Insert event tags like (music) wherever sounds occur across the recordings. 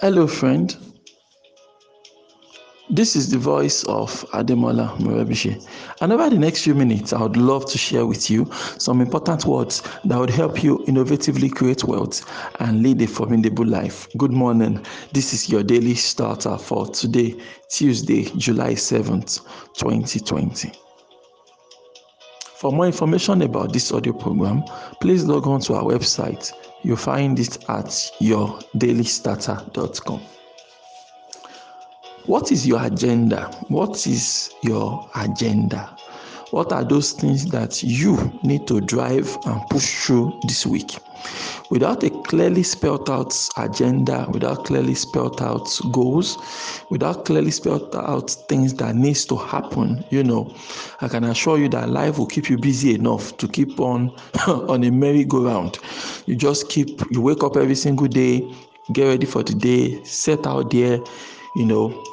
Hello, friend. This is the voice of Ademola Morebishe. And over the next few minutes, I would love to share with you some important words that would help you innovatively create wealth and lead a formidable life. Good morning. This is your daily starter for today, Tuesday, July 7th, 2020. For more information about this audio program, please log on to our website. You'll find it at yourdailystarter.com. What is your agenda? What is your agenda? What are those things that you need to drive and push through this week? Without a clearly spelled out agenda, without clearly spelled out goals, without clearly spelled out things that needs to happen, you know, I can assure you that life will keep you busy enough to keep on (laughs) on a merry-go-round. You just keep you wake up every single day, get ready for the day, set out there, you know,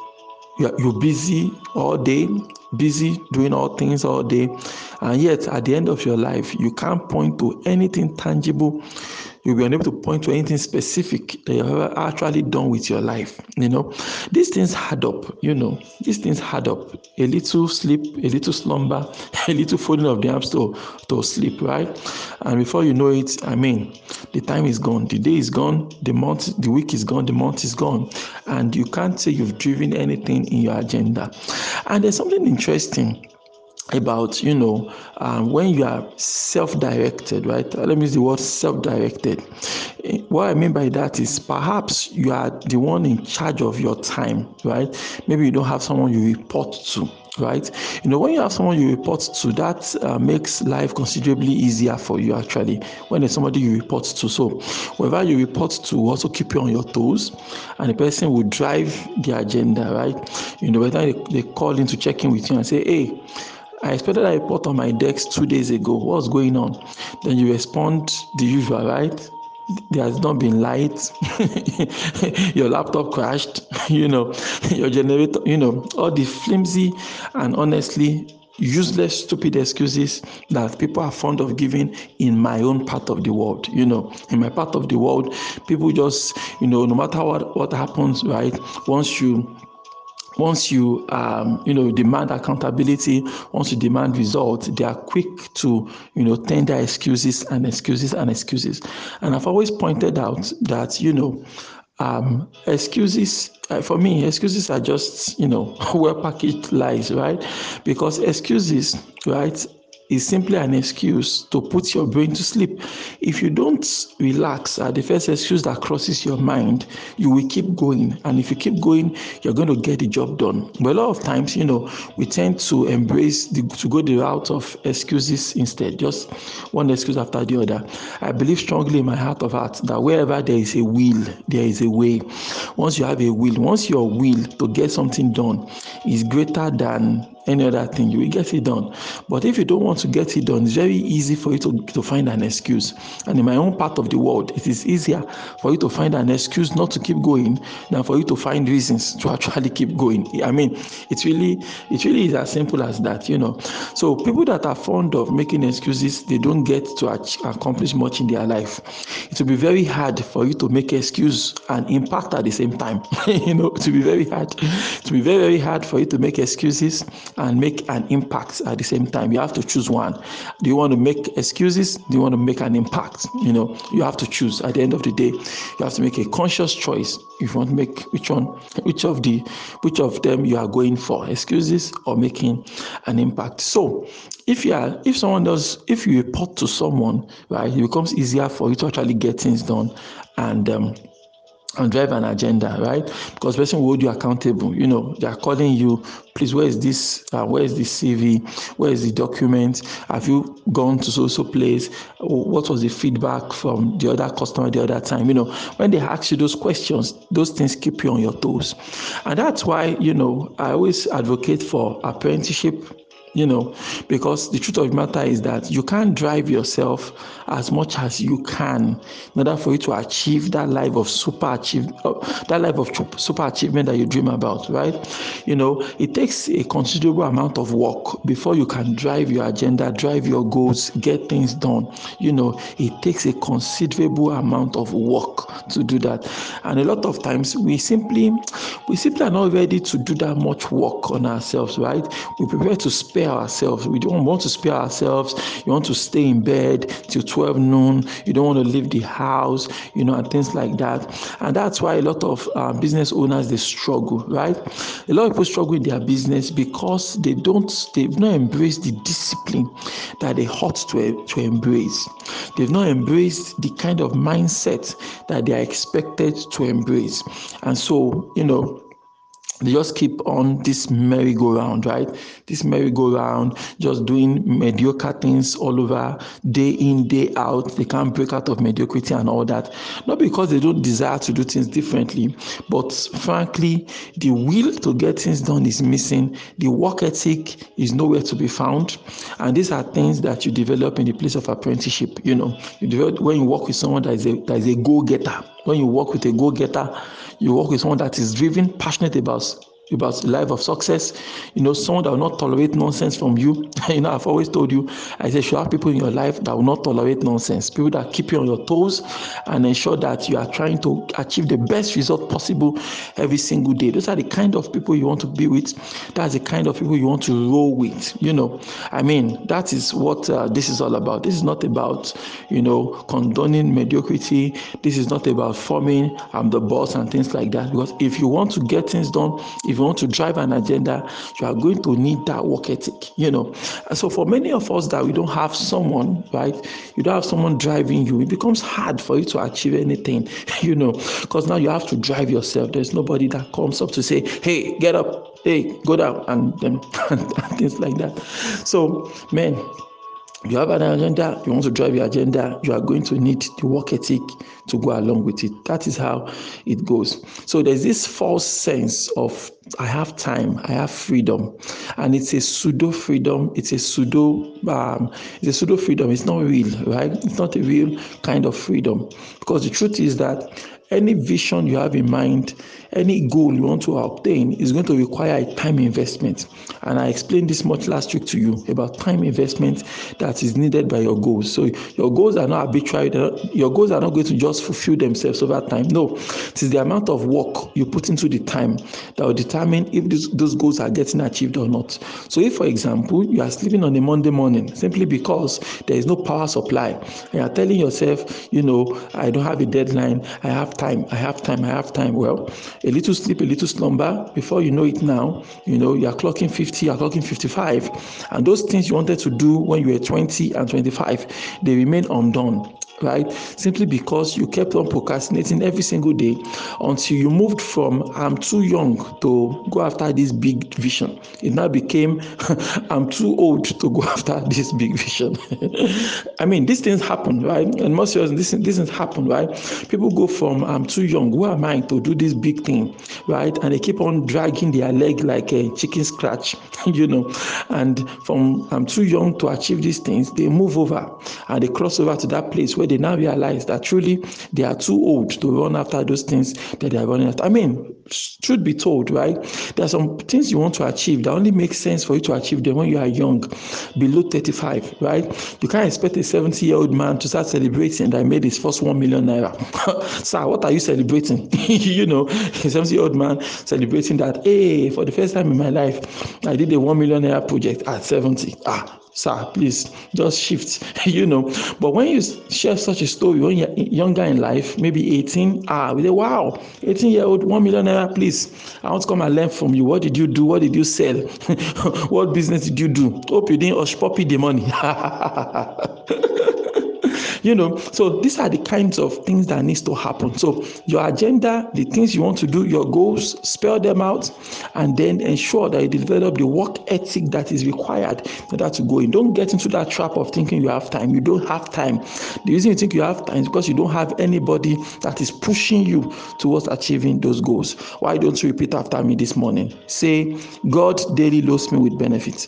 you're busy all day busy doing all things all day and yet at the end of your life you can't point to anything tangible you'll be unable to point to anything specific that you've actually done with your life you know? These things add up you know? These things add up. A little sleep a little slumber (laughs) a little folding of the arms to to sleep right? And before you know it i mean the time is gone the day is gone the month the week is gone the month is gone. And you can't say you've driven anything in your agenda. And there's something interesting about you know um, when you are self-directed right? Let me use the word self-directed. What i mean by that is perhaps you are the one in charge of your time right? Maybe you don't have someone you report to right? You know when you have someone you report to that uh, makes life considerably easier for you actually when there's somebody you report to. So whoever you report to also keep you on your toes and the person will drive the agenda right? You know whether they, they call in to check in with you and say hey I expected a report on my desk two days ago. What's going on? Then you respond the usual, right? There has not been light. (laughs) your laptop crashed. (laughs) You know, your generator. You know, all the flimsy and honestly useless, stupid excuses that people are fond of giving in my own part of the world. You know, in my part of the world, people just, you know, no matter what what happens, right? Once you once you um, you know demand accountability once you demand results they are quick to you know tender excuses and excuses and excuses. And i've always pointed out that you know um, excuses uh, for me excuses are just you know (laughs) well packaged lies right? Because excuses right is simply an excuse to put your brain to sleep. If you don't relax at the first excuse that crosses your mind, you will keep going. And if you keep going, you're going to get the job done. But a lot of times, you know, we tend to embrace the, to go the route of excuses instead, just one excuse after the other. I believe strongly in my heart of hearts that wherever there is a will, there is a way. Once you have a will, once your will to get something done is greater than any other thing, you will get it done. But if you don't want to get it done, it's very easy for you to, to find an excuse. And in my own part of the world, it is easier for you to find an excuse not to keep going than for you to find reasons to (laughs) actually keep going. I mean, it's really it really is as simple as that, you know. So people that are fond of making excuses, they don't get to accomplish much in their life. It will be very hard for you to make excuse and impact at the same time. (laughs) you know, to be very hard. To be very, very hard for you to make excuses and make an impact at the same time. You have to choose one. Do you want to make excuses? Do you want to make an impact? You know, you have to choose. At the end of the day, you have to make a conscious choice if you want to make which one, which of the, which of them you are going for, excuses or making an impact. So, if you are, if someone does, if you report to someone, right, it becomes easier for you to actually get things done and. Um, and drive an agenda, right? Because person will hold you accountable. You know, they are calling you, please, where is this? Uh, where is the CV? Where is the document? Have you gone to so so place? What was the feedback from the other customer the other time? You know, when they ask you those questions, those things keep you on your toes, and that's why you know I always advocate for apprenticeship you know, because the truth of the matter is that you can't drive yourself as much as you can in order for you to achieve that life of super achieve uh, that life of super achievement that you dream about, right? You know, it takes a considerable amount of work before you can drive your agenda, drive your goals, get things done. You know, it takes a considerable amount of work to do that, and a lot of times we simply we simply are not ready to do that much work on ourselves, right? We prepare to spare ourselves. We don't want to spare ourselves. You want to stay in bed till 12 noon. You don't want to leave the house, you know, and things like that. And that's why a lot of uh, business owners they struggle, right? A lot of people struggle in their business because they don't, they've not embraced the discipline that they ought to, to embrace. They've not embraced the kind of mindset that they are expected to embrace. And so, you know, they just keep on this merry-go-round, right? This merry-go-round, just doing mediocre things all over, day in, day out. They can't break out of mediocrity and all that. Not because they don't desire to do things differently, but frankly, the will to get things done is missing. The work ethic is nowhere to be found. And these are things that you develop in the place of apprenticeship. You know, you develop when you work with someone that is a that is a go-getter. When you work with a go-getter, you work with someone that is driven, passionate about about life of success. You know, someone that will not tolerate nonsense from you. (laughs) you know, I've always told you, I say, you have people in your life that will not tolerate nonsense, people that keep you on your toes and ensure that you are trying to achieve the best result possible every single day. Those are the kind of people you want to be with. That's the kind of people you want to roll with. You know, I mean, that is what uh, this is all about. This is not about, you know, condoning mediocrity. This is not about forming I'm the boss and things like that. Because if you want to get things done, if if you want to drive an agenda, you are going to need that work ethic, you know. And so for many of us that we don't have someone, right, you don't have someone driving you, it becomes hard for you to achieve anything, (laughs) you know, because now you have to drive yourself. There's nobody that comes up to say, hey, get up, hey, go down, and, and, (laughs) and things like that. So, man, you have an agenda, you want to drive your agenda, you are going to need the work ethic to go along with it. That is how it goes. So there's this false sense of I have time, I have freedom, and it's a pseudo freedom. It's a pseudo, um, it's a pseudo freedom. It's not real, right? It's not a real kind of freedom because the truth is that any vision you have in mind, any goal you want to obtain is going to require a time investment. And I explained this much last week to you about time investment that is needed by your goals. So your goals are not arbitrary. Your goals are not going to just fulfill themselves over time. No, it is the amount of work you put into the time that will determine if this, those goals are getting achieved or not. So if, for example, you are sleeping on a Monday morning simply because there is no power supply, and you are telling yourself, you know, I don't have a deadline, I have time, I have time, I have time. Well, a little sleep, a little slumber, before you know it now, you know, you are clocking 50, you are clocking 55. And those things you wanted to do when you were 20 and 25, they remain undone right? Simply because you kept on procrastinating every single day until you moved from I'm too young to go after this big vision. It now became (laughs) I'm too old to go (laughs) after this big vision. (laughs) I mean, these things happen, right? And most of this things happen, right? People go from I'm too young, who am I to do this big thing, right? And they keep on dragging their leg like a chicken scratch, you know. And from I'm too young to achieve these things, they move over and they cross over to that place where where they now realize that truly they are too old to run after those things that they are running after. I mean, truth be told, right? There are some things you want to achieve that only make sense for you to achieve them when you are young, below 35, right? You can't expect a 70 year old man to start celebrating that I made his first 1 million naira. (laughs) Sir, what are you celebrating? (laughs) you know, a 70 year old man celebrating that, hey, for the first time in my life, I did a 1 million naira project at 70. Ah, sir, please just shift, (laughs) you know. But when you share such a story when you're younger in life, maybe 18, ah, we say, wow, 18 year old, 1 million naira, please. I want to come and learn from you. What did you do? What did you sell? (laughs) what business did you do? Hope you didn't Hushpuppi the money. (laughs) you know so these are the kinds of things that needs to happen. So your agenda the things you want to do your goals spell them out and then ensure that you develop the work ethic that is required in order to go in. Don't get into that trap of thinking you have time. You don't have time. The reason you think you have time is because you don't have anybody that is pushing you towards achieving those goals. Why don't you repeat after me this morning? Say god daily loads me with benefits